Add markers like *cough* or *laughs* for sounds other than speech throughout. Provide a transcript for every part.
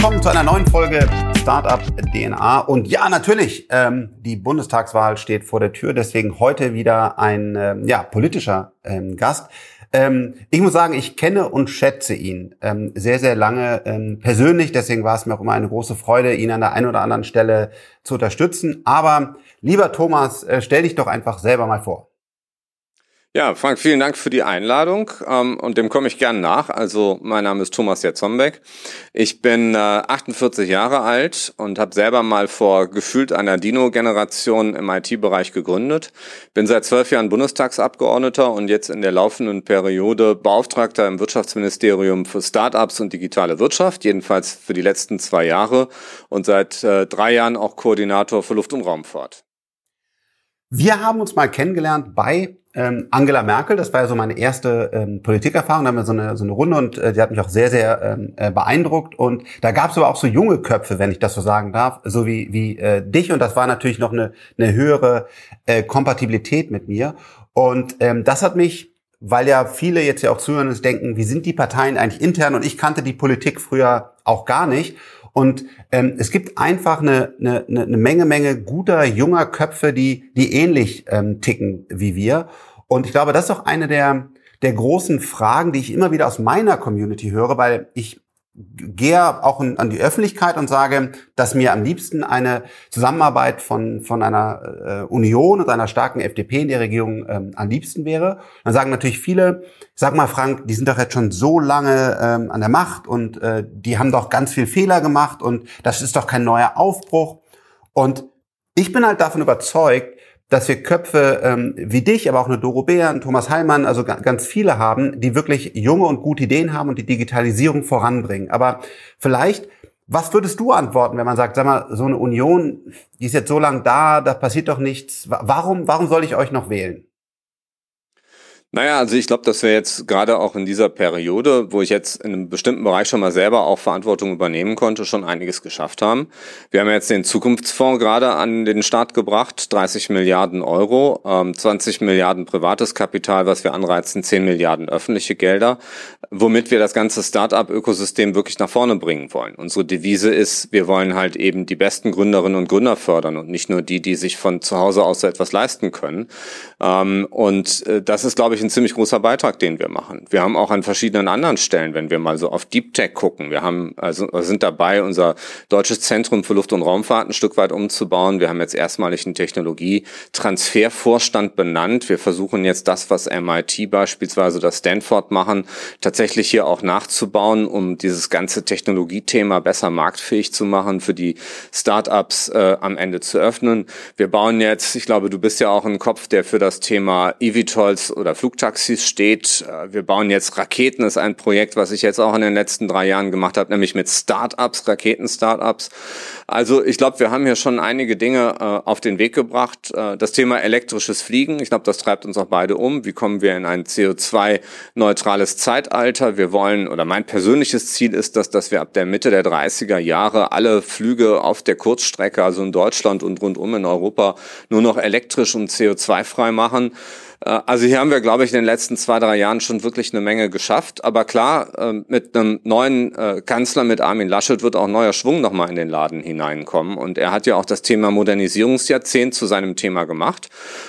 willkommen zu einer neuen Folge Startup DNA. Und ja, natürlich, ähm, die Bundestagswahl steht vor der Tür, deswegen heute wieder ein ähm, ja, politischer ähm, Gast. Ähm, ich muss sagen, ich kenne und schätze ihn ähm, sehr, sehr lange ähm, persönlich. Deswegen war es mir auch immer eine große Freude, ihn an der einen oder anderen Stelle zu unterstützen. Aber lieber Thomas, äh, stell dich doch einfach selber mal vor. Ja, Frank, vielen Dank für die Einladung ähm, und dem komme ich gern nach. Also mein Name ist Thomas Jatzombeck. Ich bin äh, 48 Jahre alt und habe selber mal vor gefühlt einer Dino-Generation im IT-Bereich gegründet. Bin seit zwölf Jahren Bundestagsabgeordneter und jetzt in der laufenden Periode Beauftragter im Wirtschaftsministerium für Startups und digitale Wirtschaft, jedenfalls für die letzten zwei Jahre und seit äh, drei Jahren auch Koordinator für Luft- und Raumfahrt. Wir haben uns mal kennengelernt bei ähm, Angela Merkel. Das war ja so meine erste ähm, Politikerfahrung. Da haben wir so eine, so eine Runde und äh, die hat mich auch sehr, sehr ähm, äh, beeindruckt. Und da gab es aber auch so junge Köpfe, wenn ich das so sagen darf, so wie, wie äh, dich. Und das war natürlich noch eine, eine höhere äh, Kompatibilität mit mir. Und ähm, das hat mich, weil ja viele jetzt ja auch zuhören und denken, wie sind die Parteien eigentlich intern? Und ich kannte die Politik früher auch gar nicht. Und ähm, es gibt einfach eine, eine, eine Menge, Menge guter, junger Köpfe, die, die ähnlich ähm, ticken wie wir. Und ich glaube, das ist auch eine der, der großen Fragen, die ich immer wieder aus meiner Community höre, weil ich gehe auch an die Öffentlichkeit und sage, dass mir am liebsten eine Zusammenarbeit von, von einer äh, Union und einer starken FDP in der Regierung ähm, am liebsten wäre. Dann sagen natürlich viele, sag mal Frank, die sind doch jetzt schon so lange ähm, an der Macht und äh, die haben doch ganz viel Fehler gemacht und das ist doch kein neuer Aufbruch. Und ich bin halt davon überzeugt, dass wir Köpfe ähm, wie dich, aber auch eine Doro Bär, Thomas Heilmann, also ganz viele haben, die wirklich junge und gute Ideen haben und die Digitalisierung voranbringen. Aber vielleicht, was würdest du antworten, wenn man sagt, sag mal, so eine Union, die ist jetzt so lang da, da passiert doch nichts. Warum, warum soll ich euch noch wählen? Naja, also ich glaube, dass wir jetzt gerade auch in dieser Periode, wo ich jetzt in einem bestimmten Bereich schon mal selber auch Verantwortung übernehmen konnte, schon einiges geschafft haben. Wir haben jetzt den Zukunftsfonds gerade an den Start gebracht, 30 Milliarden Euro, 20 ähm, Milliarden privates Kapital, was wir anreizen, 10 Milliarden öffentliche Gelder, womit wir das ganze Start-up-Ökosystem wirklich nach vorne bringen wollen. Unsere Devise ist, wir wollen halt eben die besten Gründerinnen und Gründer fördern und nicht nur die, die sich von zu Hause aus so etwas leisten können. Ähm, und äh, das ist, glaube ich, ich, ein ziemlich großer Beitrag, den wir machen. Wir haben auch an verschiedenen anderen Stellen, wenn wir mal so auf Deep Tech gucken, wir haben, also sind dabei, unser deutsches Zentrum für Luft- und Raumfahrt ein Stück weit umzubauen. Wir haben jetzt erstmalig einen Technologietransfervorstand benannt. Wir versuchen jetzt das, was MIT beispielsweise das Stanford machen, tatsächlich hier auch nachzubauen, um dieses ganze Technologiethema besser marktfähig zu machen, für die Startups äh, am Ende zu öffnen. Wir bauen jetzt, ich glaube, du bist ja auch ein Kopf, der für das Thema eVTOLs oder Flug Flugtaxis steht. Äh, wir bauen jetzt Raketen, ist ein Projekt, was ich jetzt auch in den letzten drei Jahren gemacht habe, nämlich mit Startups, Raketen-Startups. Also ich glaube, wir haben hier schon einige Dinge äh, auf den Weg gebracht. Äh, das Thema elektrisches Fliegen, ich glaube, das treibt uns auch beide um. Wie kommen wir in ein CO2-neutrales Zeitalter? Wir wollen, oder mein persönliches Ziel ist das, dass wir ab der Mitte der 30er Jahre alle Flüge auf der Kurzstrecke, also in Deutschland und rundum in Europa, nur noch elektrisch und CO2-frei machen. Äh, also hier haben wir, glaube ich, in den letzten zwei, drei Jahren schon wirklich eine Menge geschafft. Aber klar, ähm, mit einem neuen äh, Kanzler, mit Armin Laschet, wird auch neuer Schwung nochmal in den Laden hineinkommen. Und er hat ja auch das Thema Modernisierungsjahrzehnt zu seinem Thema gemacht.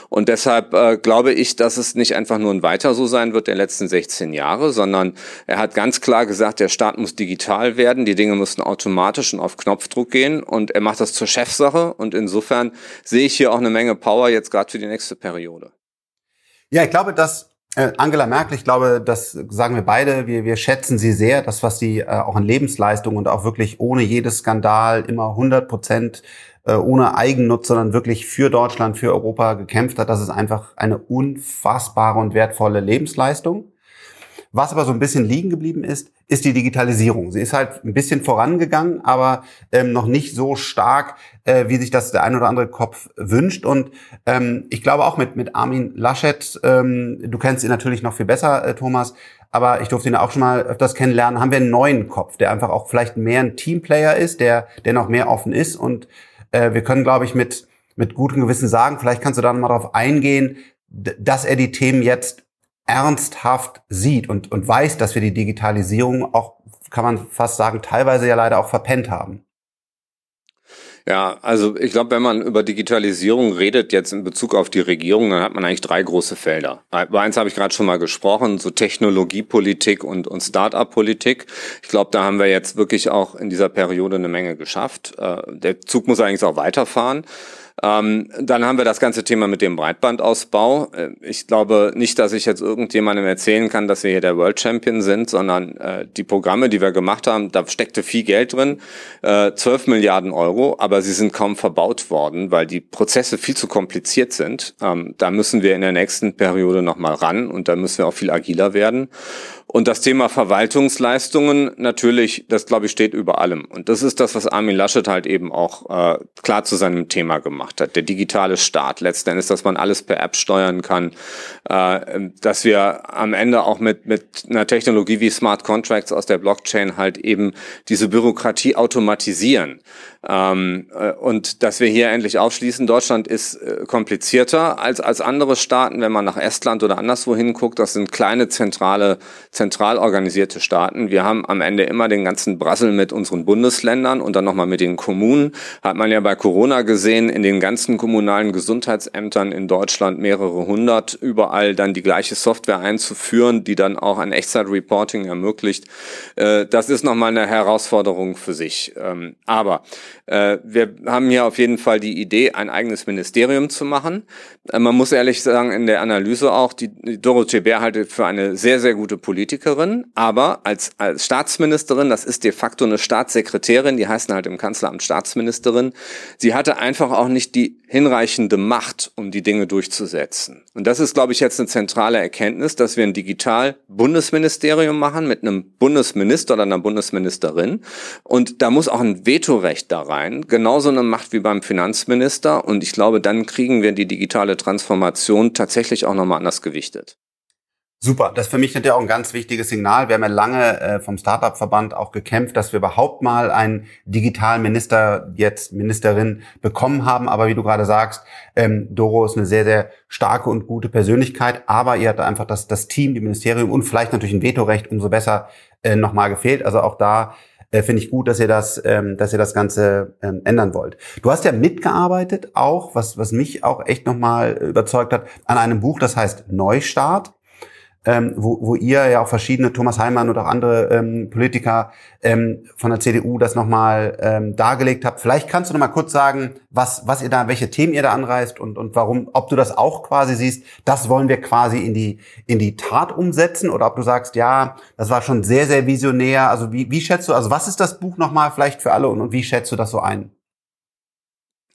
Und deshalb äh, glaube ich, dass es nicht einfach nur ein Weiter so sein wird der letzten 16 Jahre, sondern er hat ganz klar gesagt, der Staat muss digital werden, die Dinge müssen automatisch und auf Knopfdruck gehen. Und er macht das zur Chefsache. Und insofern sehe ich hier auch eine Menge Power jetzt gerade für die nächste Periode. Ja, ich glaube, dass äh, Angela Merkel, ich glaube, das sagen wir beide, wir, wir schätzen sie sehr, das, was sie äh, auch an Lebensleistung und auch wirklich ohne jedes Skandal immer 100 Prozent äh, ohne Eigennutz, sondern wirklich für Deutschland, für Europa gekämpft hat. Das ist einfach eine unfassbare und wertvolle Lebensleistung. Was aber so ein bisschen liegen geblieben ist, ist die Digitalisierung. Sie ist halt ein bisschen vorangegangen, aber ähm, noch nicht so stark, äh, wie sich das der ein oder andere Kopf wünscht. Und ähm, ich glaube auch mit, mit Armin Laschet, ähm, du kennst ihn natürlich noch viel besser, äh, Thomas, aber ich durfte ihn auch schon mal öfters kennenlernen, haben wir einen neuen Kopf, der einfach auch vielleicht mehr ein Teamplayer ist, der, der noch mehr offen ist. Und äh, wir können, glaube ich, mit, mit gutem Gewissen sagen, vielleicht kannst du da mal darauf eingehen, dass er die Themen jetzt ernsthaft sieht und, und weiß, dass wir die Digitalisierung auch kann man fast sagen, teilweise ja leider auch verpennt haben. Ja, also ich glaube, wenn man über Digitalisierung redet, jetzt in Bezug auf die Regierung, dann hat man eigentlich drei große Felder. Über eins habe ich gerade schon mal gesprochen, so Technologiepolitik und, und Start-up-Politik. Ich glaube, da haben wir jetzt wirklich auch in dieser Periode eine Menge geschafft. Äh, der Zug muss eigentlich auch weiterfahren. Ähm, dann haben wir das ganze Thema mit dem Breitbandausbau. Äh, ich glaube nicht, dass ich jetzt irgendjemandem erzählen kann, dass wir hier der World Champion sind, sondern äh, die Programme, die wir gemacht haben, da steckte viel Geld drin, äh, 12 Milliarden Euro, aber sie sind kaum verbaut worden, weil die Prozesse viel zu kompliziert sind. Ähm, da müssen wir in der nächsten Periode nochmal ran und da müssen wir auch viel agiler werden. Und das Thema Verwaltungsleistungen natürlich, das glaube ich steht über allem. Und das ist das, was Armin Laschet halt eben auch äh, klar zu seinem Thema gemacht hat. Der digitale Staat. Letztendlich, dass man alles per App steuern kann, äh, dass wir am Ende auch mit, mit einer Technologie wie Smart Contracts aus der Blockchain halt eben diese Bürokratie automatisieren. Ähm, äh, und dass wir hier endlich aufschließen, Deutschland ist äh, komplizierter als, als andere Staaten, wenn man nach Estland oder anderswo hinguckt. Das sind kleine, zentrale, zentral organisierte Staaten. Wir haben am Ende immer den ganzen Brassel mit unseren Bundesländern und dann nochmal mit den Kommunen. Hat man ja bei Corona gesehen, in den ganzen kommunalen Gesundheitsämtern in Deutschland mehrere hundert, überall dann die gleiche Software einzuführen, die dann auch ein Echtzeit-Reporting ermöglicht. Äh, das ist nochmal eine Herausforderung für sich. Ähm, aber äh, wir haben hier auf jeden Fall die Idee, ein eigenes Ministerium zu machen. Äh, man muss ehrlich sagen, in der Analyse auch, die, die Dorothee Bär halte für eine sehr, sehr gute Politikerin, aber als, als Staatsministerin, das ist de facto eine Staatssekretärin, die heißen halt im Kanzleramt Staatsministerin, sie hatte einfach auch nicht die hinreichende Macht, um die Dinge durchzusetzen. Und das ist, glaube ich, jetzt eine zentrale Erkenntnis, dass wir ein Digital-Bundesministerium machen mit einem Bundesminister oder einer Bundesministerin. Und da muss auch ein Vetorecht da rein. Genauso eine Macht wie beim Finanzminister. Und ich glaube, dann kriegen wir die digitale Transformation tatsächlich auch nochmal anders gewichtet. Super, das ist für mich natürlich auch ein ganz wichtiges Signal. Wir haben ja lange äh, vom Startup-Verband auch gekämpft, dass wir überhaupt mal einen digitalen Minister, jetzt Ministerin bekommen haben. Aber wie du gerade sagst, ähm, Doro ist eine sehr, sehr starke und gute Persönlichkeit. Aber ihr hatte einfach das, das Team, die Ministerium und vielleicht natürlich ein Vetorecht umso besser äh, nochmal gefehlt. Also auch da äh, finde ich gut, dass ihr das, ähm, dass ihr das Ganze ähm, ändern wollt. Du hast ja mitgearbeitet auch, was, was mich auch echt nochmal überzeugt hat, an einem Buch, das heißt Neustart ähm, wo, wo ihr ja auch verschiedene, Thomas Heimann und auch andere ähm, Politiker ähm, von der CDU das nochmal ähm, dargelegt habt. Vielleicht kannst du noch mal kurz sagen, was, was ihr da, welche Themen ihr da anreißt und, und warum, ob du das auch quasi siehst, das wollen wir quasi in die, in die Tat umsetzen oder ob du sagst, ja, das war schon sehr, sehr visionär. Also wie, wie schätzt du, also was ist das Buch nochmal vielleicht für alle und, und wie schätzt du das so ein?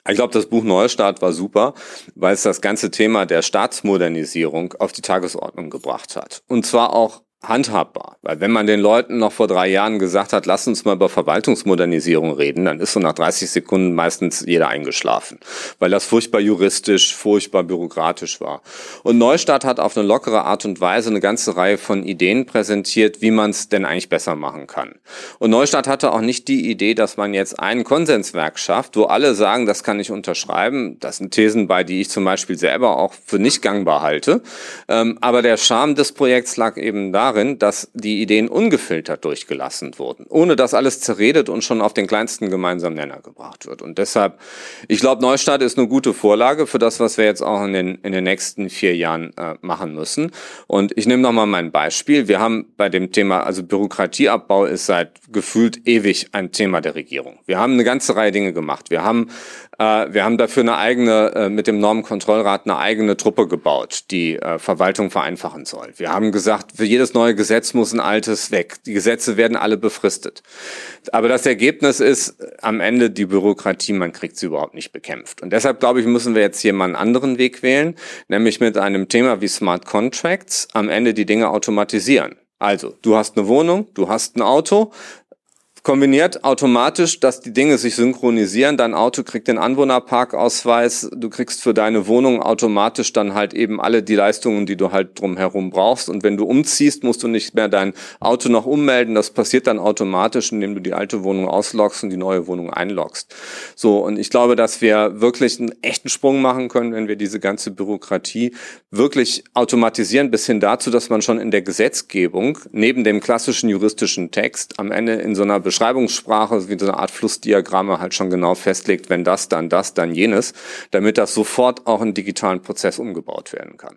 Ich glaube, das Buch Neustart war super, weil es das ganze Thema der Staatsmodernisierung auf die Tagesordnung gebracht hat. Und zwar auch handhabbar. Weil wenn man den Leuten noch vor drei Jahren gesagt hat, lass uns mal über Verwaltungsmodernisierung reden, dann ist so nach 30 Sekunden meistens jeder eingeschlafen. Weil das furchtbar juristisch, furchtbar bürokratisch war. Und Neustadt hat auf eine lockere Art und Weise eine ganze Reihe von Ideen präsentiert, wie man es denn eigentlich besser machen kann. Und Neustadt hatte auch nicht die Idee, dass man jetzt ein Konsenswerk schafft, wo alle sagen, das kann ich unterschreiben. Das sind Thesen bei, die ich zum Beispiel selber auch für nicht gangbar halte. Ähm, aber der Charme des Projekts lag eben darin, darin, dass die Ideen ungefiltert durchgelassen wurden, ohne dass alles zerredet und schon auf den kleinsten gemeinsamen Nenner gebracht wird. Und deshalb, ich glaube, Neustart ist eine gute Vorlage für das, was wir jetzt auch in den, in den nächsten vier Jahren äh, machen müssen. Und ich nehme nochmal mein Beispiel. Wir haben bei dem Thema, also Bürokratieabbau ist seit gefühlt ewig ein Thema der Regierung. Wir haben eine ganze Reihe Dinge gemacht. Wir haben wir haben dafür eine eigene, äh, mit dem Normenkontrollrat eine eigene Truppe gebaut, die äh, Verwaltung vereinfachen soll. Wir haben gesagt, für jedes neue Gesetz muss ein altes weg. Die Gesetze werden alle befristet. Aber das Ergebnis ist am Ende die Bürokratie, man kriegt sie überhaupt nicht bekämpft. Und deshalb glaube ich, müssen wir jetzt hier mal einen anderen Weg wählen, nämlich mit einem Thema wie Smart Contracts am Ende die Dinge automatisieren. Also, du hast eine Wohnung, du hast ein Auto, kombiniert automatisch, dass die Dinge sich synchronisieren. Dein Auto kriegt den Anwohnerparkausweis, du kriegst für deine Wohnung automatisch dann halt eben alle die Leistungen, die du halt drumherum brauchst. Und wenn du umziehst, musst du nicht mehr dein Auto noch ummelden. Das passiert dann automatisch, indem du die alte Wohnung ausloggst und die neue Wohnung einloggst. So, und ich glaube, dass wir wirklich einen echten Sprung machen können, wenn wir diese ganze Bürokratie wirklich automatisieren, bis hin dazu, dass man schon in der Gesetzgebung neben dem klassischen juristischen Text am Ende in so einer Beschreibungssprache, wie so eine Art Flussdiagramme halt schon genau festlegt, wenn das, dann das, dann jenes, damit das sofort auch in digitalen Prozess umgebaut werden kann.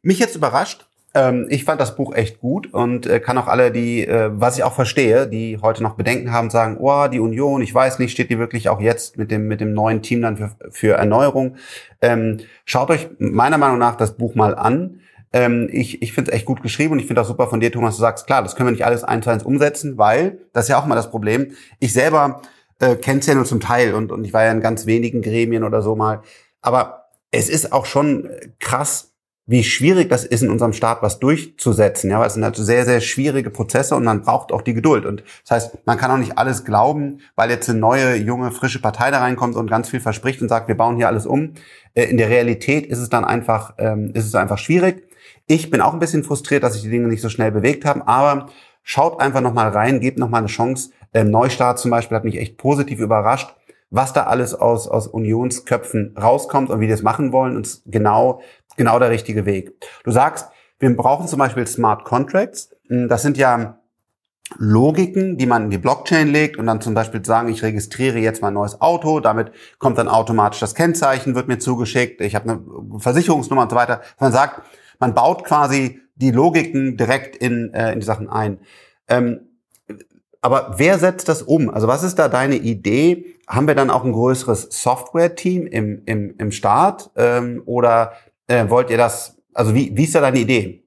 Mich jetzt überrascht, ähm, ich fand das Buch echt gut und äh, kann auch alle, die, äh, was ich auch verstehe, die heute noch Bedenken haben, sagen, oh, die Union, ich weiß nicht, steht die wirklich auch jetzt mit dem, mit dem neuen Team dann für, für Erneuerung. Ähm, schaut euch meiner Meinung nach das Buch mal an. Ähm, ich ich finde es echt gut geschrieben und ich finde auch super von dir, Thomas, du sagst, klar, das können wir nicht alles eins zu eins umsetzen, weil, das ist ja auch mal das Problem, ich selber äh, kenne es ja nur zum Teil und, und ich war ja in ganz wenigen Gremien oder so mal. Aber es ist auch schon krass, wie schwierig das ist, in unserem Staat was durchzusetzen. Ja, weil es sind halt sehr, sehr schwierige Prozesse und man braucht auch die Geduld. Und das heißt, man kann auch nicht alles glauben, weil jetzt eine neue, junge, frische Partei da reinkommt und ganz viel verspricht und sagt, wir bauen hier alles um. Äh, in der Realität ist es dann einfach, ähm, ist es einfach schwierig. Ich bin auch ein bisschen frustriert, dass sich die Dinge nicht so schnell bewegt haben, aber schaut einfach nochmal rein, gebt nochmal eine Chance. Ähm, Neustart zum Beispiel hat mich echt positiv überrascht was da alles aus, aus Unionsköpfen rauskommt und wie die das machen wollen. Und genau genau der richtige Weg. Du sagst, wir brauchen zum Beispiel Smart Contracts. Hm, das sind ja Logiken, die man in die Blockchain legt und dann zum Beispiel sagen, ich registriere jetzt mein neues Auto, damit kommt dann automatisch das Kennzeichen, wird mir zugeschickt, ich habe eine Versicherungsnummer und so weiter. Man sagt, man baut quasi die Logiken direkt in, äh, in die Sachen ein. Ähm, aber wer setzt das um? Also was ist da deine Idee? Haben wir dann auch ein größeres Software-Team im, im, im Staat? Ähm, oder äh, wollt ihr das, also wie, wie ist da deine Idee?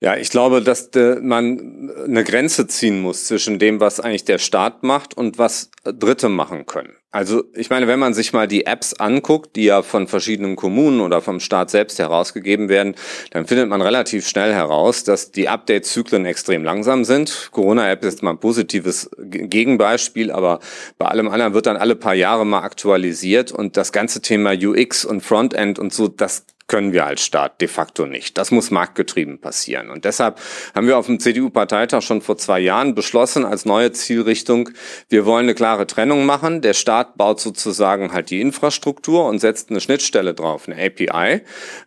Ja, ich glaube, dass de, man eine Grenze ziehen muss zwischen dem, was eigentlich der Staat macht und was Dritte machen können. Also ich meine, wenn man sich mal die Apps anguckt, die ja von verschiedenen Kommunen oder vom Staat selbst herausgegeben werden, dann findet man relativ schnell heraus, dass die Update-Zyklen extrem langsam sind. Corona-App ist mal ein positives Gegenbeispiel, aber bei allem anderen wird dann alle paar Jahre mal aktualisiert und das ganze Thema UX und Frontend und so, das können wir als Staat de facto nicht. Das muss marktgetrieben passieren. Und deshalb haben wir auf dem CDU-Parteitag schon vor zwei Jahren beschlossen als neue Zielrichtung, wir wollen eine klare Trennung machen. Der Staat baut sozusagen halt die Infrastruktur und setzt eine Schnittstelle drauf, eine API.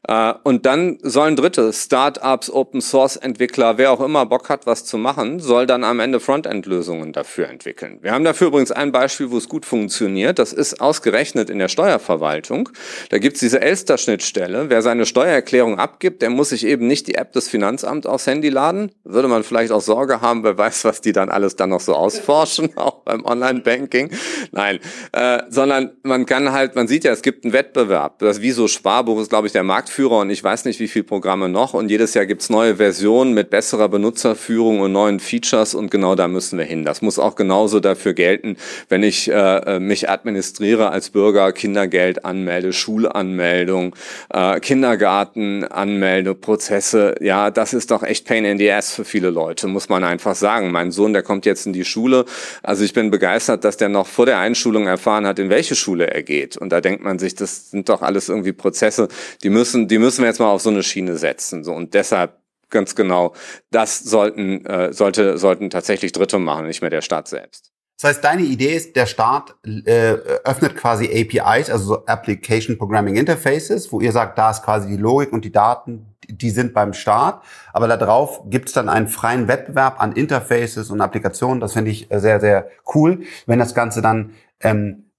Äh, und dann sollen Dritte, Startups, Open-Source-Entwickler, wer auch immer Bock hat, was zu machen, soll dann am Ende Frontend-Lösungen dafür entwickeln. Wir haben dafür übrigens ein Beispiel, wo es gut funktioniert. Das ist ausgerechnet in der Steuerverwaltung. Da gibt es diese Elster-Schnittstelle wer seine Steuererklärung abgibt, der muss sich eben nicht die App des Finanzamts aufs Handy laden. Würde man vielleicht auch Sorge haben, wer weiß, was die dann alles dann noch so ausforschen, *laughs* auch beim Online-Banking. Nein, äh, sondern man kann halt, man sieht ja, es gibt einen Wettbewerb. Das Wieso Sparbuch ist, glaube ich, der Marktführer und ich weiß nicht, wie viele Programme noch. Und jedes Jahr gibt's neue Versionen mit besserer Benutzerführung und neuen Features und genau da müssen wir hin. Das muss auch genauso dafür gelten, wenn ich äh, mich administriere als Bürger, Kindergeld anmelde, Schulanmeldung, äh, Kindergarten, Anmeldeprozesse, ja, das ist doch echt Pain in the Ass für viele Leute, muss man einfach sagen. Mein Sohn, der kommt jetzt in die Schule. Also ich bin begeistert, dass der noch vor der Einschulung erfahren hat, in welche Schule er geht. Und da denkt man sich, das sind doch alles irgendwie Prozesse, die müssen, die müssen wir jetzt mal auf so eine Schiene setzen. So, und deshalb ganz genau, das sollten, äh, sollte, sollten tatsächlich Dritte machen, nicht mehr der Staat selbst. Das heißt, deine Idee ist, der Staat äh, öffnet quasi APIs, also so Application Programming Interfaces, wo ihr sagt, da ist quasi die Logik und die Daten, die sind beim Staat. Aber da drauf gibt es dann einen freien Wettbewerb an Interfaces und Applikationen. Das finde ich sehr, sehr cool, wenn das Ganze dann ähm,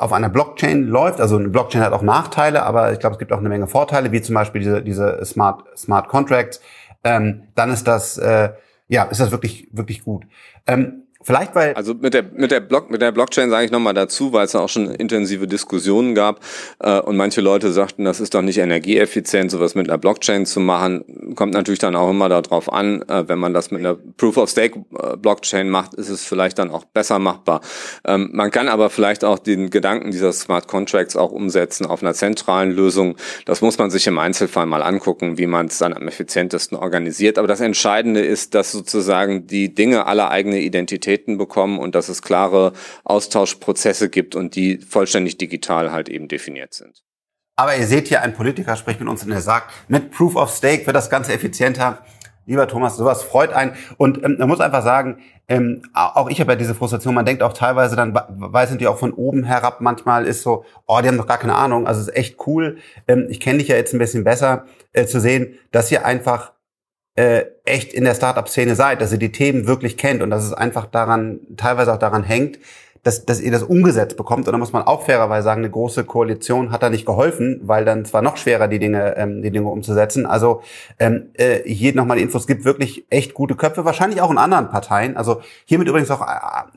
auf einer Blockchain läuft. Also eine Blockchain hat auch Nachteile, aber ich glaube, es gibt auch eine Menge Vorteile, wie zum Beispiel diese, diese Smart, Smart Contracts. Ähm, dann ist das, äh, ja, ist das wirklich, wirklich gut. Ähm, Vielleicht weil also mit der mit der Block mit der Blockchain sage ich noch mal dazu, weil es auch schon intensive Diskussionen gab äh, und manche Leute sagten, das ist doch nicht energieeffizient, sowas mit einer Blockchain zu machen. Kommt natürlich dann auch immer darauf an, äh, wenn man das mit einer Proof of Stake äh, Blockchain macht, ist es vielleicht dann auch besser machbar. Ähm, man kann aber vielleicht auch den Gedanken dieser Smart Contracts auch umsetzen auf einer zentralen Lösung. Das muss man sich im Einzelfall mal angucken, wie man es dann am effizientesten organisiert. Aber das Entscheidende ist, dass sozusagen die Dinge alle eigene Identität Qualitäten bekommen und dass es klare Austauschprozesse gibt und die vollständig digital halt eben definiert sind. Aber ihr seht hier, ein Politiker spricht mit uns und er sagt, mit Proof of Stake wird das Ganze effizienter. Lieber Thomas, sowas freut einen. Und ähm, man muss einfach sagen, ähm, auch ich habe ja diese Frustration, man denkt auch teilweise dann, sind die auch von oben herab manchmal ist so, oh, die haben doch gar keine Ahnung. Also es ist echt cool. Ähm, ich kenne dich ja jetzt ein bisschen besser, äh, zu sehen, dass ihr einfach äh, echt in der Startup-Szene seid, dass ihr die Themen wirklich kennt und dass es einfach daran, teilweise auch daran hängt, dass, dass ihr das umgesetzt bekommt. Und da muss man auch fairerweise sagen, eine große Koalition hat da nicht geholfen, weil dann zwar noch schwerer die Dinge, ähm, die Dinge umzusetzen. Also ähm, äh, hier nochmal die Infos, gibt wirklich echt gute Köpfe, wahrscheinlich auch in anderen Parteien. Also hiermit übrigens auch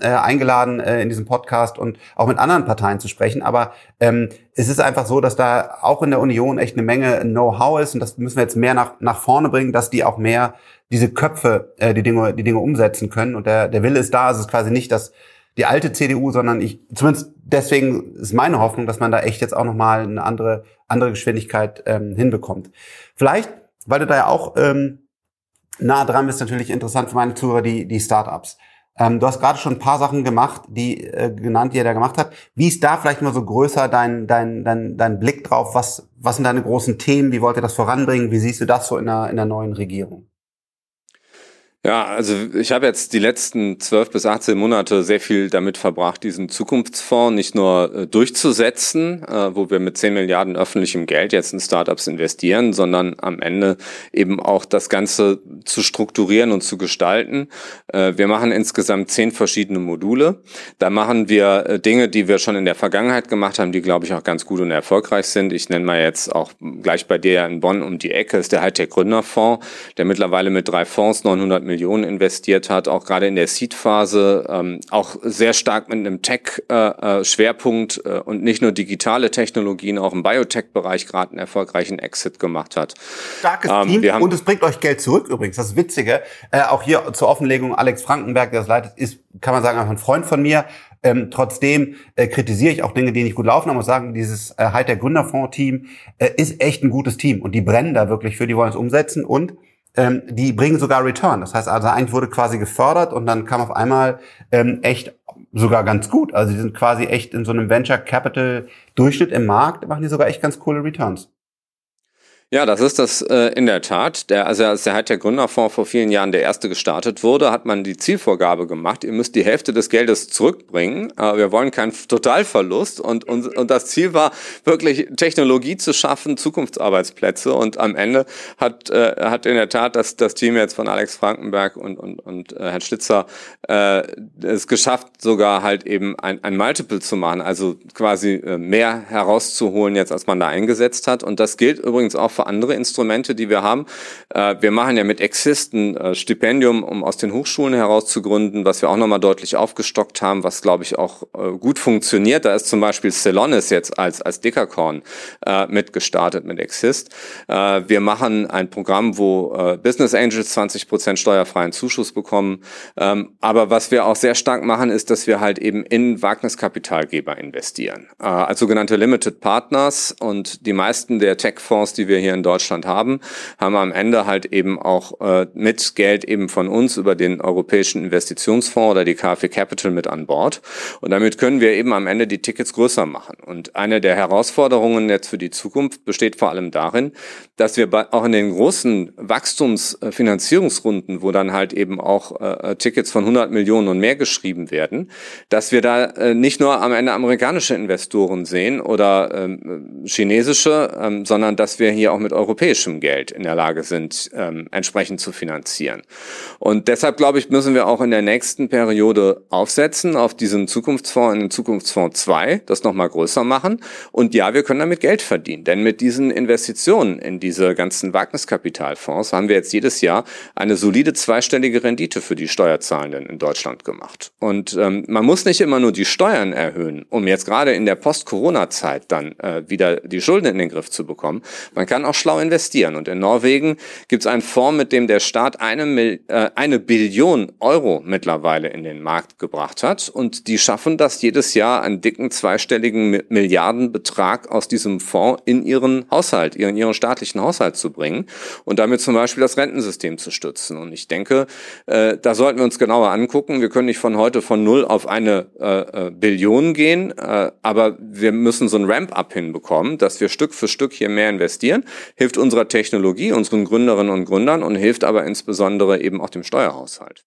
äh, eingeladen äh, in diesem Podcast und auch mit anderen Parteien zu sprechen. Aber ähm, es ist einfach so, dass da auch in der Union echt eine Menge Know-how ist und das müssen wir jetzt mehr nach, nach vorne bringen, dass die auch mehr diese Köpfe äh, die Dinge die Dinge umsetzen können und der der Wille ist da. Es ist quasi nicht, dass die alte CDU, sondern ich, zumindest deswegen ist meine Hoffnung, dass man da echt jetzt auch nochmal eine andere, andere Geschwindigkeit ähm, hinbekommt. Vielleicht, weil du da ja auch ähm, nah dran bist, natürlich interessant für meine Zuhörer, die, die Startups. Ähm, du hast gerade schon ein paar Sachen gemacht, die äh, genannt, die er da gemacht hat. Wie ist da vielleicht mal so größer dein, dein, dein, dein Blick drauf? Was, was sind deine großen Themen? Wie wollt ihr das voranbringen? Wie siehst du das so in der, in der neuen Regierung? Ja, also ich habe jetzt die letzten zwölf bis 18 Monate sehr viel damit verbracht, diesen Zukunftsfonds nicht nur äh, durchzusetzen, äh, wo wir mit 10 Milliarden öffentlichem Geld jetzt in Startups investieren, sondern am Ende eben auch das Ganze zu strukturieren und zu gestalten. Äh, wir machen insgesamt zehn verschiedene Module. Da machen wir Dinge, die wir schon in der Vergangenheit gemacht haben, die, glaube ich, auch ganz gut und erfolgreich sind. Ich nenne mal jetzt auch gleich bei dir in Bonn um die Ecke, ist der Hightech Gründerfonds, der mittlerweile mit drei Fonds 900 Millionen Millionen investiert hat, auch gerade in der Seed-Phase, ähm, auch sehr stark mit einem Tech-Schwerpunkt äh, äh, und nicht nur digitale Technologien, auch im Biotech-Bereich gerade einen erfolgreichen Exit gemacht hat. Starkes ähm, Team und es bringt euch Geld zurück übrigens. Das ist Witzige. Äh, auch hier zur Offenlegung, Alex Frankenberg, der das leitet, ist, kann man sagen, einfach ein Freund von mir. Ähm, trotzdem äh, kritisiere ich auch Dinge, die nicht gut laufen. Aber muss sagen, dieses äh, halt der Gründerfonds-Team äh, ist echt ein gutes Team und die brennen da wirklich für, die wollen es umsetzen und ähm, die bringen sogar Return. Das heißt also, eigentlich wurde quasi gefördert und dann kam auf einmal ähm, echt sogar ganz gut. Also die sind quasi echt in so einem Venture Capital Durchschnitt im Markt, machen die sogar echt ganz coole Returns. Ja, das ist das äh, in der Tat. Der, also als der halt der Gründerfonds vor vielen Jahren der erste gestartet wurde, hat man die Zielvorgabe gemacht, ihr müsst die Hälfte des Geldes zurückbringen. Äh, wir wollen keinen Totalverlust und, und, und das Ziel war wirklich Technologie zu schaffen, Zukunftsarbeitsplätze und am Ende hat, äh, hat in der Tat das, das Team jetzt von Alex Frankenberg und, und, und äh, Herrn Schlitzer äh, es geschafft, sogar halt eben ein, ein Multiple zu machen, also quasi äh, mehr herauszuholen jetzt, als man da eingesetzt hat und das gilt übrigens auch für andere Instrumente, die wir haben. Äh, wir machen ja mit Exist ein äh, Stipendium, um aus den Hochschulen heraus zu gründen, was wir auch nochmal deutlich aufgestockt haben, was glaube ich auch äh, gut funktioniert. Da ist zum Beispiel Celonis jetzt als, als Dickerkorn mitgestartet mit Exist. wir machen ein Programm, wo Business Angels 20 Prozent steuerfreien Zuschuss bekommen. Ähm, aber was wir auch sehr stark machen, ist, dass wir halt eben in Wagniskapitalgeber investieren. als sogenannte Limited Partners und die meisten der Tech-Fonds, die wir hier hier in Deutschland haben, haben am Ende halt eben auch äh, mit Geld eben von uns über den Europäischen Investitionsfonds oder die KfW Capital mit an Bord. Und damit können wir eben am Ende die Tickets größer machen. Und eine der Herausforderungen jetzt für die Zukunft besteht vor allem darin, dass wir auch in den großen Wachstumsfinanzierungsrunden, wo dann halt eben auch äh, Tickets von 100 Millionen und mehr geschrieben werden, dass wir da äh, nicht nur am Ende amerikanische Investoren sehen oder ähm, chinesische, ähm, sondern dass wir hier auch auch mit europäischem Geld in der Lage sind, ähm, entsprechend zu finanzieren. Und deshalb, glaube ich, müssen wir auch in der nächsten Periode aufsetzen auf diesen Zukunftsfonds, in Zukunftsfonds 2, das nochmal größer machen. Und ja, wir können damit Geld verdienen. Denn mit diesen Investitionen in diese ganzen Wagniskapitalfonds haben wir jetzt jedes Jahr eine solide zweistellige Rendite für die Steuerzahlenden in Deutschland gemacht. Und ähm, man muss nicht immer nur die Steuern erhöhen, um jetzt gerade in der Post-Corona-Zeit dann äh, wieder die Schulden in den Griff zu bekommen. Man kann auch schlau investieren. Und in Norwegen gibt es einen Fonds, mit dem der Staat eine, Mil äh, eine Billion Euro mittlerweile in den Markt gebracht hat. Und die schaffen das jedes Jahr, einen dicken zweistelligen Milliardenbetrag aus diesem Fonds in ihren Haushalt, in ihren staatlichen Haushalt zu bringen und damit zum Beispiel das Rentensystem zu stützen. Und ich denke, äh, da sollten wir uns genauer angucken. Wir können nicht von heute von null auf eine äh, äh, Billion gehen, äh, aber wir müssen so ein Ramp-up hinbekommen, dass wir Stück für Stück hier mehr investieren, hilft unserer Technologie, unseren Gründerinnen und Gründern und hilft aber insbesondere eben auch dem Steuerhaushalt.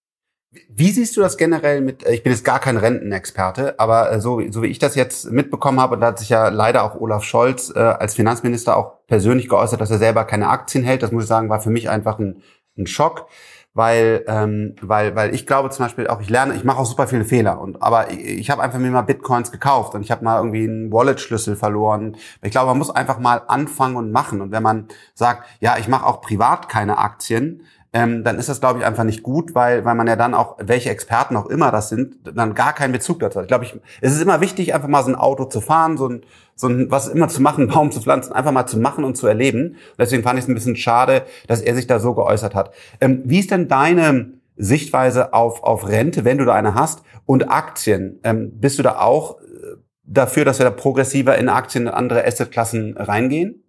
Wie siehst du das generell mit, äh, ich bin jetzt gar kein Rentenexperte, aber äh, so, so wie ich das jetzt mitbekommen habe, da hat sich ja leider auch Olaf Scholz äh, als Finanzminister auch persönlich geäußert, dass er selber keine Aktien hält. Das muss ich sagen, war für mich einfach ein, ein Schock, weil, ähm, weil, weil ich glaube zum Beispiel auch, ich lerne, ich mache auch super viele Fehler. Und aber ich, ich habe einfach mir mal Bitcoins gekauft und ich habe mal irgendwie einen Wallet-Schlüssel verloren. Ich glaube, man muss einfach mal anfangen und machen. Und wenn man sagt, ja, ich mache auch privat keine Aktien, ähm, dann ist das, glaube ich, einfach nicht gut, weil, weil man ja dann auch, welche Experten auch immer das sind, dann gar keinen Bezug dazu hat. Ich glaube, ich, es ist immer wichtig, einfach mal so ein Auto zu fahren, so ein, so ein, was immer zu machen, Baum zu pflanzen, einfach mal zu machen und zu erleben. Und deswegen fand ich es ein bisschen schade, dass er sich da so geäußert hat. Ähm, wie ist denn deine Sichtweise auf, auf Rente, wenn du da eine hast, und Aktien? Ähm, bist du da auch äh, dafür, dass wir da progressiver in Aktien und andere Assetklassen reingehen?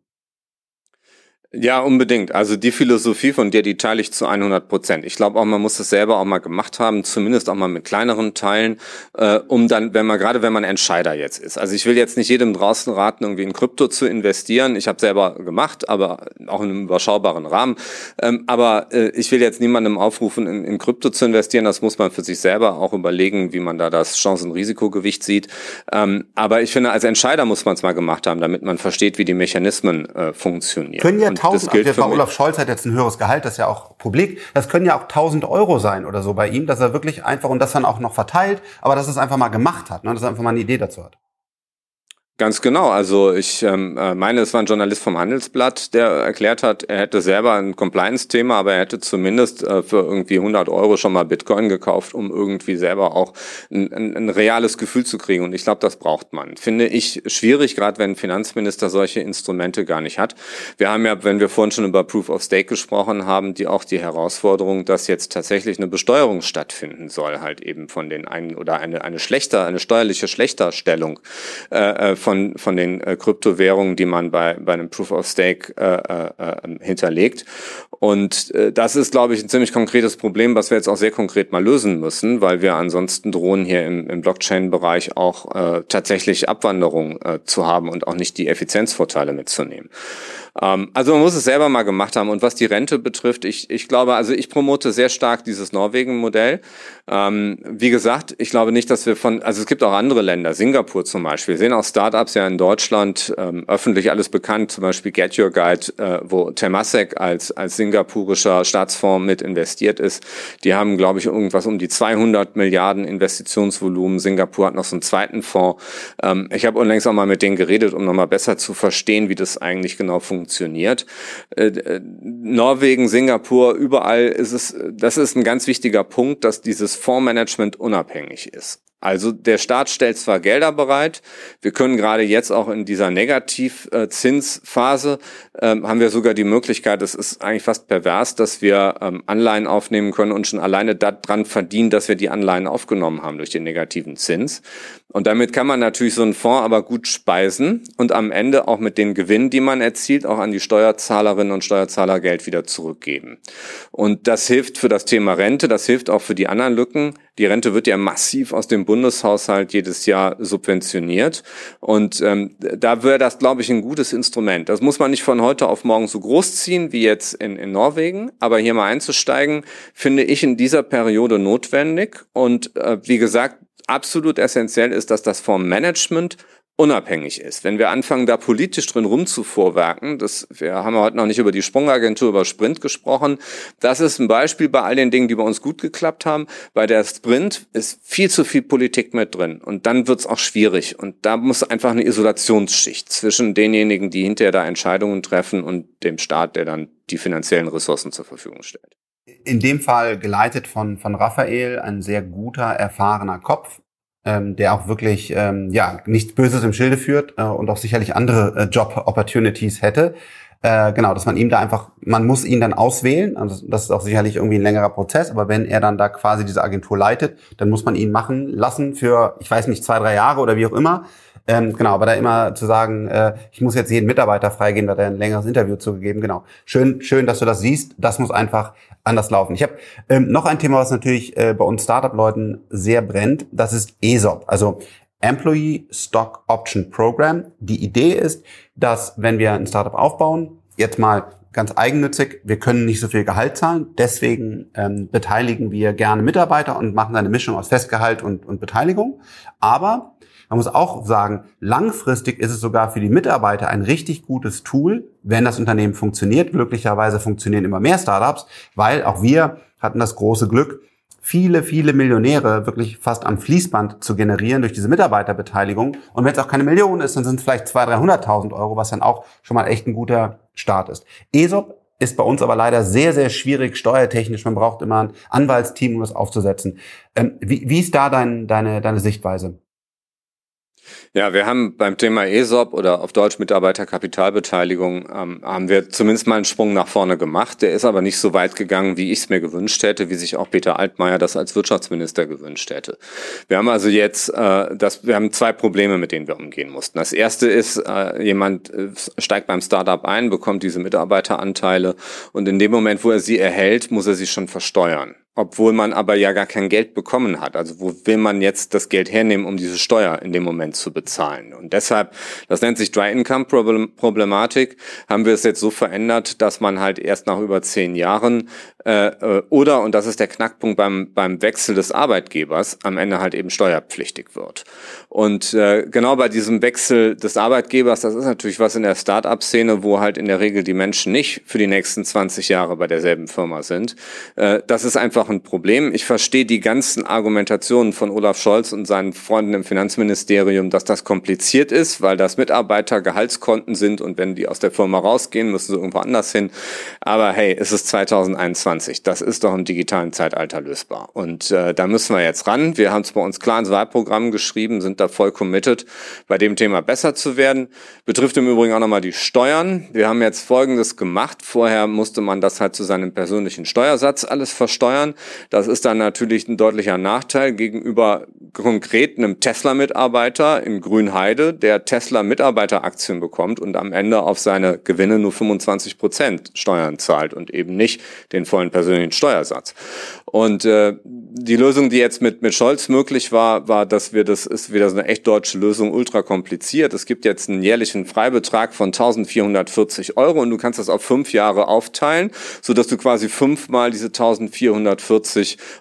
Ja, unbedingt. Also die Philosophie von dir, die teile ich zu 100 Prozent. Ich glaube auch, man muss das selber auch mal gemacht haben, zumindest auch mal mit kleineren Teilen, äh, um dann, wenn man gerade wenn man Entscheider jetzt ist. Also ich will jetzt nicht jedem draußen raten, irgendwie in Krypto zu investieren. Ich habe selber gemacht, aber auch in einem überschaubaren Rahmen. Ähm, aber äh, ich will jetzt niemandem aufrufen, in, in Krypto zu investieren. Das muss man für sich selber auch überlegen, wie man da das Chancen-Risikogewicht sieht. Ähm, aber ich finde, als Entscheider muss man es mal gemacht haben, damit man versteht, wie die Mechanismen äh, funktionieren. 1000, also jetzt bei Olaf Scholz hat jetzt ein höheres Gehalt, das ist ja auch publik. Das können ja auch 1000 Euro sein oder so bei ihm, dass er wirklich einfach und das dann auch noch verteilt, aber dass es einfach mal gemacht hat, ne, dass er einfach mal eine Idee dazu hat. Ganz genau. Also ich ähm, äh, meine, es war ein Journalist vom Handelsblatt, der erklärt hat, er hätte selber ein Compliance-Thema, aber er hätte zumindest äh, für irgendwie 100 Euro schon mal Bitcoin gekauft, um irgendwie selber auch ein, ein, ein reales Gefühl zu kriegen. Und ich glaube, das braucht man. Finde ich schwierig, gerade wenn ein Finanzminister solche Instrumente gar nicht hat. Wir haben ja, wenn wir vorhin schon über Proof of Stake gesprochen haben, die auch die Herausforderung, dass jetzt tatsächlich eine Besteuerung stattfinden soll, halt eben von den einen oder eine eine schlechter, eine steuerliche Schlechterstellung äh, äh von von, von den äh, Kryptowährungen, die man bei, bei einem Proof of Stake äh, äh, ähm, hinterlegt. Und äh, das ist, glaube ich, ein ziemlich konkretes Problem, was wir jetzt auch sehr konkret mal lösen müssen, weil wir ansonsten drohen hier im, im Blockchain-Bereich auch äh, tatsächlich Abwanderung äh, zu haben und auch nicht die Effizienzvorteile mitzunehmen. Ähm, also man muss es selber mal gemacht haben. Und was die Rente betrifft, ich, ich glaube, also ich promote sehr stark dieses Norwegen-Modell. Ähm, wie gesagt, ich glaube nicht, dass wir von, also es gibt auch andere Länder, Singapur zum Beispiel, sehen auch Startups ja in Deutschland, ähm, öffentlich alles bekannt, zum Beispiel Get Your Guide, äh, wo Temasek als, als singapurischer Staatsfonds mit investiert ist. Die haben, glaube ich, irgendwas um die 200 Milliarden Investitionsvolumen. Singapur hat noch so einen zweiten Fonds. Ähm, ich habe unlängst auch mal mit denen geredet, um nochmal besser zu verstehen, wie das eigentlich genau funktioniert. Äh, äh, Norwegen, Singapur, überall ist es, das ist ein ganz wichtiger Punkt, dass dieses Fondsmanagement unabhängig ist. Also der Staat stellt zwar Gelder bereit, wir können gerade jetzt auch in dieser Negativzinsphase ähm, haben wir sogar die Möglichkeit, es ist eigentlich fast pervers, dass wir ähm, Anleihen aufnehmen können und schon alleine daran verdienen, dass wir die Anleihen aufgenommen haben durch den negativen Zins. Und damit kann man natürlich so einen Fonds aber gut speisen und am Ende auch mit den Gewinnen, die man erzielt, auch an die Steuerzahlerinnen und Steuerzahler Geld wieder zurückgeben. Und das hilft für das Thema Rente, das hilft auch für die anderen Lücken. Die Rente wird ja massiv aus dem Bundeshaushalt jedes Jahr subventioniert. Und ähm, da wäre das, glaube ich, ein gutes Instrument. Das muss man nicht von heute auf morgen so groß ziehen wie jetzt in, in Norwegen. Aber hier mal einzusteigen, finde ich in dieser Periode notwendig. Und äh, wie gesagt, absolut essentiell ist, dass das Fondsmanagement unabhängig ist. Wenn wir anfangen, da politisch drin rumzuvorwerken, das, wir haben heute noch nicht über die Sprungagentur, über Sprint gesprochen, das ist ein Beispiel bei all den Dingen, die bei uns gut geklappt haben. Bei der Sprint ist viel zu viel Politik mit drin und dann wird es auch schwierig und da muss einfach eine Isolationsschicht zwischen denjenigen, die hinterher da Entscheidungen treffen und dem Staat, der dann die finanziellen Ressourcen zur Verfügung stellt. In dem Fall geleitet von, von Raphael, ein sehr guter, erfahrener Kopf, ähm, der auch wirklich ähm, ja nichts Böses im Schilde führt äh, und auch sicherlich andere äh, Job-Opportunities hätte. Äh, genau, dass man ihm da einfach, man muss ihn dann auswählen. Also das ist auch sicherlich irgendwie ein längerer Prozess, aber wenn er dann da quasi diese Agentur leitet, dann muss man ihn machen lassen für, ich weiß nicht, zwei, drei Jahre oder wie auch immer. Ähm, genau, aber da immer zu sagen, äh, ich muss jetzt jeden Mitarbeiter freigeben, da hat er ein längeres Interview zugegeben. Genau. Schön, schön, dass du das siehst. Das muss einfach anders laufen. Ich habe ähm, noch ein Thema, was natürlich äh, bei uns Startup-Leuten sehr brennt. Das ist ESOP. Also Employee Stock Option Program. Die Idee ist, dass wenn wir ein Startup aufbauen, jetzt mal ganz eigennützig, wir können nicht so viel Gehalt zahlen, deswegen ähm, beteiligen wir gerne Mitarbeiter und machen eine Mischung aus Festgehalt und, und Beteiligung. Aber man muss auch sagen, langfristig ist es sogar für die Mitarbeiter ein richtig gutes Tool, wenn das Unternehmen funktioniert. Glücklicherweise funktionieren immer mehr Startups, weil auch wir hatten das große Glück, viele, viele Millionäre wirklich fast am Fließband zu generieren durch diese Mitarbeiterbeteiligung. Und wenn es auch keine Million ist, dann sind es vielleicht 200.000, 300.000 Euro, was dann auch schon mal echt ein guter Start ist. ESOP ist bei uns aber leider sehr, sehr schwierig steuertechnisch. Man braucht immer ein Anwaltsteam, um das aufzusetzen. Ähm, wie, wie ist da dein, deine, deine Sichtweise? Ja, wir haben beim Thema ESOP oder auf Deutsch Mitarbeiterkapitalbeteiligung ähm, haben wir zumindest mal einen Sprung nach vorne gemacht. Der ist aber nicht so weit gegangen, wie ich es mir gewünscht hätte, wie sich auch Peter Altmaier das als Wirtschaftsminister gewünscht hätte. Wir haben also jetzt, äh, das, wir haben zwei Probleme, mit denen wir umgehen mussten. Das erste ist, äh, jemand äh, steigt beim Startup ein, bekommt diese Mitarbeiteranteile und in dem Moment, wo er sie erhält, muss er sie schon versteuern obwohl man aber ja gar kein Geld bekommen hat. Also wo will man jetzt das Geld hernehmen, um diese Steuer in dem Moment zu bezahlen? Und deshalb, das nennt sich Dry Income Problematik, haben wir es jetzt so verändert, dass man halt erst nach über zehn Jahren äh, äh, oder, und das ist der Knackpunkt beim, beim Wechsel des Arbeitgebers, am Ende halt eben steuerpflichtig wird. Und äh, genau bei diesem Wechsel des Arbeitgebers, das ist natürlich was in der Start-up-Szene, wo halt in der Regel die Menschen nicht für die nächsten 20 Jahre bei derselben Firma sind. Äh, das ist einfach ein Problem. Ich verstehe die ganzen Argumentationen von Olaf Scholz und seinen Freunden im Finanzministerium, dass das kompliziert ist, weil das Mitarbeiter Gehaltskonten sind und wenn die aus der Firma rausgehen, müssen sie irgendwo anders hin. Aber hey, es ist 2021. Das ist doch im digitalen Zeitalter lösbar. Und äh, da müssen wir jetzt ran. Wir haben es bei uns klar ins Wahlprogramm geschrieben, sind da voll committed, bei dem Thema besser zu werden. Betrifft im Übrigen auch nochmal die Steuern. Wir haben jetzt Folgendes gemacht. Vorher musste man das halt zu seinem persönlichen Steuersatz alles versteuern. Das ist dann natürlich ein deutlicher Nachteil gegenüber konkret einem Tesla-Mitarbeiter in Grünheide, der Tesla-Mitarbeiteraktien bekommt und am Ende auf seine Gewinne nur 25 Prozent Steuern zahlt und eben nicht den vollen persönlichen Steuersatz. Und äh, die Lösung, die jetzt mit, mit Scholz möglich war, war, dass wir, das ist wieder so eine echt deutsche Lösung, ultra kompliziert. Es gibt jetzt einen jährlichen Freibetrag von 1440 Euro und du kannst das auf fünf Jahre aufteilen, so dass du quasi fünfmal diese 1440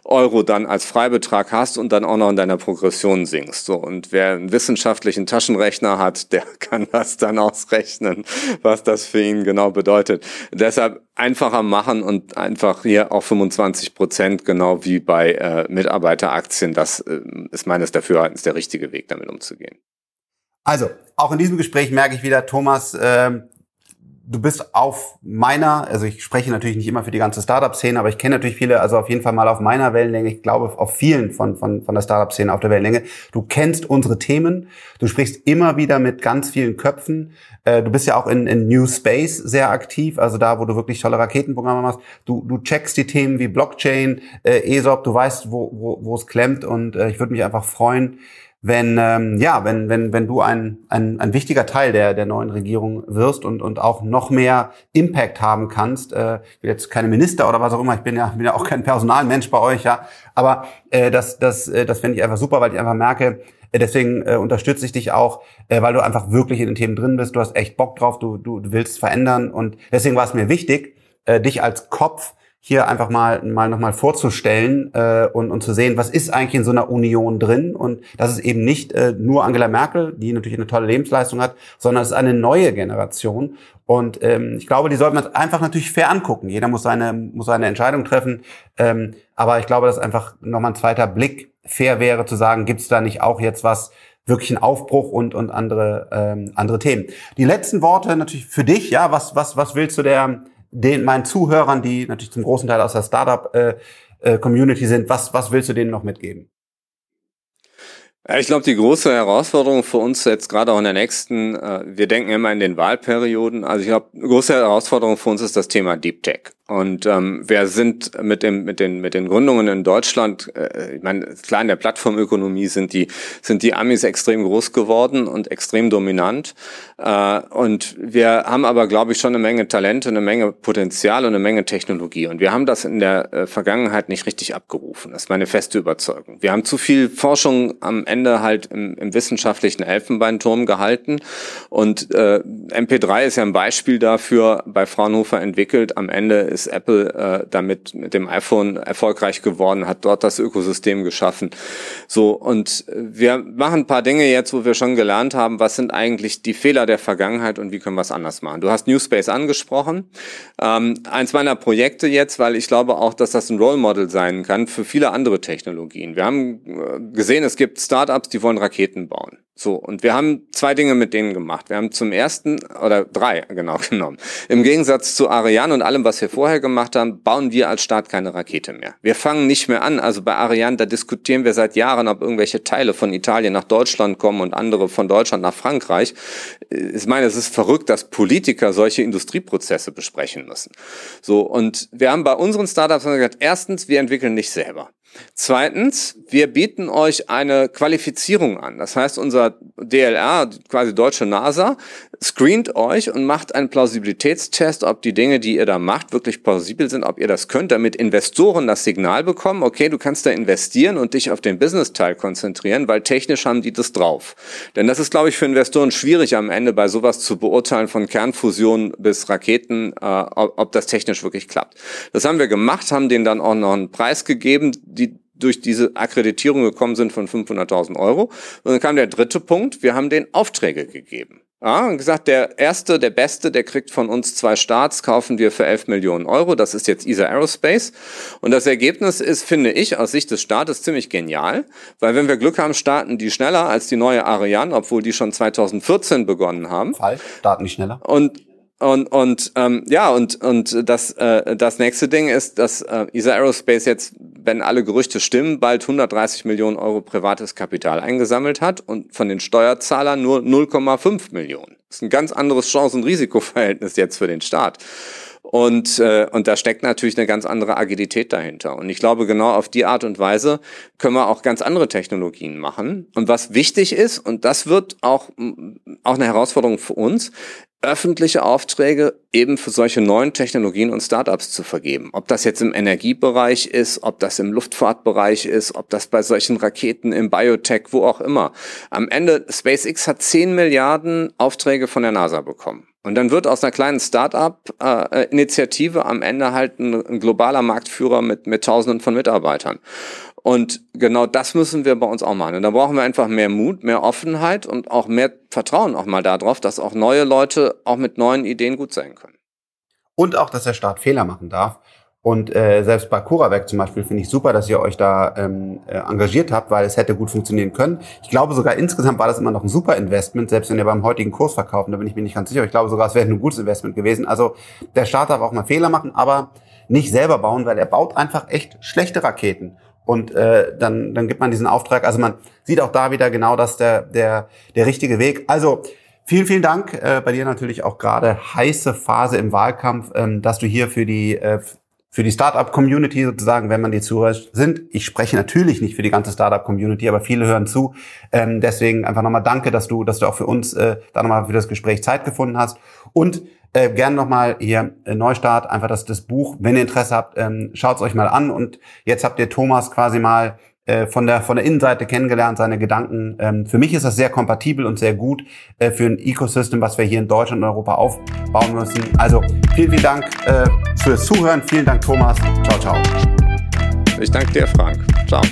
Euro dann als Freibetrag hast und dann auch noch in deiner Progression sinkst. So, und wer einen wissenschaftlichen Taschenrechner hat, *laughs* der kann das dann ausrechnen, was das für ihn genau bedeutet. Deshalb einfacher machen und einfach hier auch 25 Prozent, genau wie bei äh, Mitarbeiteraktien. Das äh, ist meines Dafürhaltens der richtige Weg, damit umzugehen. Also, auch in diesem Gespräch merke ich wieder, Thomas, äh, du bist auf meiner, also ich spreche natürlich nicht immer für die ganze Startup-Szene, aber ich kenne natürlich viele, also auf jeden Fall mal auf meiner Wellenlänge, ich glaube auf vielen von, von, von der Startup-Szene auf der Wellenlänge. Du kennst unsere Themen, du sprichst immer wieder mit ganz vielen Köpfen, äh, du bist ja auch in, in New Space sehr aktiv, also da, wo du wirklich tolle Raketenprogramme machst. Du, du checkst die Themen wie Blockchain, äh, ESOP, du weißt, wo, wo, wo es klemmt und äh, ich würde mich einfach freuen, wenn ähm, ja, wenn wenn wenn du ein, ein ein wichtiger Teil der der neuen Regierung wirst und und auch noch mehr Impact haben kannst. Äh, ich bin jetzt keine Minister oder was auch immer. Ich bin ja bin ja auch kein Personalmensch bei euch, ja. Aber äh, das das äh, das finde ich einfach super, weil ich einfach merke. Äh, deswegen äh, unterstütze ich dich auch, äh, weil du einfach wirklich in den Themen drin bist. Du hast echt Bock drauf. Du du, du willst verändern und deswegen war es mir wichtig, äh, dich als Kopf hier einfach mal, mal nochmal vorzustellen äh, und, und zu sehen, was ist eigentlich in so einer Union drin und das ist eben nicht äh, nur Angela Merkel, die natürlich eine tolle Lebensleistung hat, sondern es ist eine neue Generation und ähm, ich glaube, die sollte man einfach natürlich fair angucken. Jeder muss seine, muss seine Entscheidung treffen, ähm, aber ich glaube, dass einfach nochmal ein zweiter Blick fair wäre zu sagen, gibt es da nicht auch jetzt was, wirklich einen Aufbruch und, und andere, ähm, andere Themen. Die letzten Worte natürlich für dich, ja, was, was, was willst du der den meinen Zuhörern, die natürlich zum großen Teil aus der Startup äh, äh, sind, was was willst du denen noch mitgeben? Ich glaube, die große Herausforderung für uns jetzt gerade auch in der nächsten, äh, wir denken immer in den Wahlperioden, also ich glaube, große Herausforderung für uns ist das Thema Deep Tech. Und ähm, wir sind mit dem mit den mit den Gründungen in Deutschland, äh, ich meine klar in der Plattformökonomie sind die sind die Amis extrem groß geworden und extrem dominant. Äh, und wir haben aber glaube ich schon eine Menge Talente, eine Menge Potenzial und eine Menge Technologie. Und wir haben das in der äh, Vergangenheit nicht richtig abgerufen. Das ist meine feste Überzeugung. Wir haben zu viel Forschung am Ende halt im, im wissenschaftlichen Elfenbeinturm gehalten. Und äh, MP3 ist ja ein Beispiel dafür bei Fraunhofer entwickelt. Am Ende ist Apple äh, damit mit dem iPhone erfolgreich geworden, hat dort das Ökosystem geschaffen. So und wir machen ein paar Dinge jetzt, wo wir schon gelernt haben, was sind eigentlich die Fehler der Vergangenheit und wie können wir es anders machen. Du hast Newspace angesprochen. Ähm, eins meiner Projekte jetzt, weil ich glaube auch, dass das ein Role Model sein kann für viele andere Technologien. Wir haben äh, gesehen, es gibt Startups, die wollen Raketen bauen. So, und wir haben zwei Dinge mit denen gemacht. Wir haben zum ersten, oder drei *laughs* genau genommen, im Gegensatz zu Ariane und allem, was wir vorher gemacht haben, bauen wir als Staat keine Rakete mehr. Wir fangen nicht mehr an. Also bei Ariane, da diskutieren wir seit Jahren, ob irgendwelche Teile von Italien nach Deutschland kommen und andere von Deutschland nach Frankreich. Ich meine, es ist verrückt, dass Politiker solche Industrieprozesse besprechen müssen. So, und wir haben bei unseren Startups gesagt, erstens, wir entwickeln nicht selber. Zweitens, wir bieten euch eine Qualifizierung an. Das heißt, unser DLR, quasi deutsche NASA, screent euch und macht einen Plausibilitätstest, ob die Dinge, die ihr da macht, wirklich plausibel sind, ob ihr das könnt, damit Investoren das Signal bekommen, okay, du kannst da investieren und dich auf den Business-Teil konzentrieren, weil technisch haben die das drauf. Denn das ist, glaube ich, für Investoren schwierig am Ende bei sowas zu beurteilen, von Kernfusion bis Raketen, äh, ob, ob das technisch wirklich klappt. Das haben wir gemacht, haben denen dann auch noch einen Preis gegeben, durch diese Akkreditierung gekommen sind von 500.000 Euro. Und dann kam der dritte Punkt, wir haben den Aufträge gegeben. Ja, und gesagt, der erste, der beste, der kriegt von uns zwei Starts, kaufen wir für 11 Millionen Euro. Das ist jetzt ESA Aerospace. Und das Ergebnis ist, finde ich, aus Sicht des Staates ziemlich genial, weil wenn wir Glück haben, starten die schneller als die neue Ariane, obwohl die schon 2014 begonnen haben. Falsch, starten die schneller. Und und und ähm, ja und und das äh, das nächste Ding ist, dass äh, ESA Aerospace jetzt, wenn alle Gerüchte stimmen, bald 130 Millionen Euro privates Kapital eingesammelt hat und von den Steuerzahlern nur 0,5 Millionen. Das ist ein ganz anderes Chancen-Risikoverhältnis jetzt für den Staat. Und, äh, und da steckt natürlich eine ganz andere Agilität dahinter. Und ich glaube, genau auf die Art und Weise können wir auch ganz andere Technologien machen. Und was wichtig ist, und das wird auch, auch eine Herausforderung für uns, öffentliche Aufträge eben für solche neuen Technologien und Startups zu vergeben. Ob das jetzt im Energiebereich ist, ob das im Luftfahrtbereich ist, ob das bei solchen Raketen im Biotech, wo auch immer. Am Ende, SpaceX hat 10 Milliarden Aufträge von der NASA bekommen. Und dann wird aus einer kleinen Start-up-Initiative äh, am Ende halt ein, ein, globaler Marktführer mit, mit Tausenden von Mitarbeitern. Und genau das müssen wir bei uns auch machen. Und da brauchen wir einfach mehr Mut, mehr Offenheit und auch mehr Vertrauen auch mal darauf, dass auch neue Leute auch mit neuen Ideen gut sein können. Und auch, dass der Staat Fehler machen darf. Und äh, selbst bei CuraVec zum Beispiel finde ich super, dass ihr euch da ähm, äh, engagiert habt, weil es hätte gut funktionieren können. Ich glaube sogar insgesamt war das immer noch ein super Investment, selbst wenn ihr beim heutigen Kurs verkaufen, da bin ich mir nicht ganz sicher. Ich glaube sogar, es wäre ein gutes Investment gewesen. Also der Staat darf auch mal Fehler machen, aber nicht selber bauen, weil er baut einfach echt schlechte Raketen. Und äh, dann, dann gibt man diesen Auftrag. Also man sieht auch da wieder genau, dass der, der, der richtige Weg. Also Vielen, vielen Dank. Äh, bei dir natürlich auch gerade heiße Phase im Wahlkampf, ähm, dass du hier für die äh, für die Startup-Community sozusagen, wenn man die zuhört, sind. Ich spreche natürlich nicht für die ganze Startup-Community, aber viele hören zu. Ähm, deswegen einfach nochmal danke, dass du, dass du auch für uns äh, da nochmal für das Gespräch Zeit gefunden hast. Und äh, gerne nochmal hier äh, Neustart, einfach das, das Buch, wenn ihr Interesse habt, ähm, schaut euch mal an. Und jetzt habt ihr Thomas quasi mal äh, von der von der Innenseite kennengelernt, seine Gedanken. Ähm, für mich ist das sehr kompatibel und sehr gut äh, für ein Ecosystem, was wir hier in Deutschland und Europa aufbauen müssen. Also vielen, vielen Dank äh, fürs Zuhören. Vielen Dank, Thomas. Ciao, ciao. Ich danke dir, Frank. Ciao.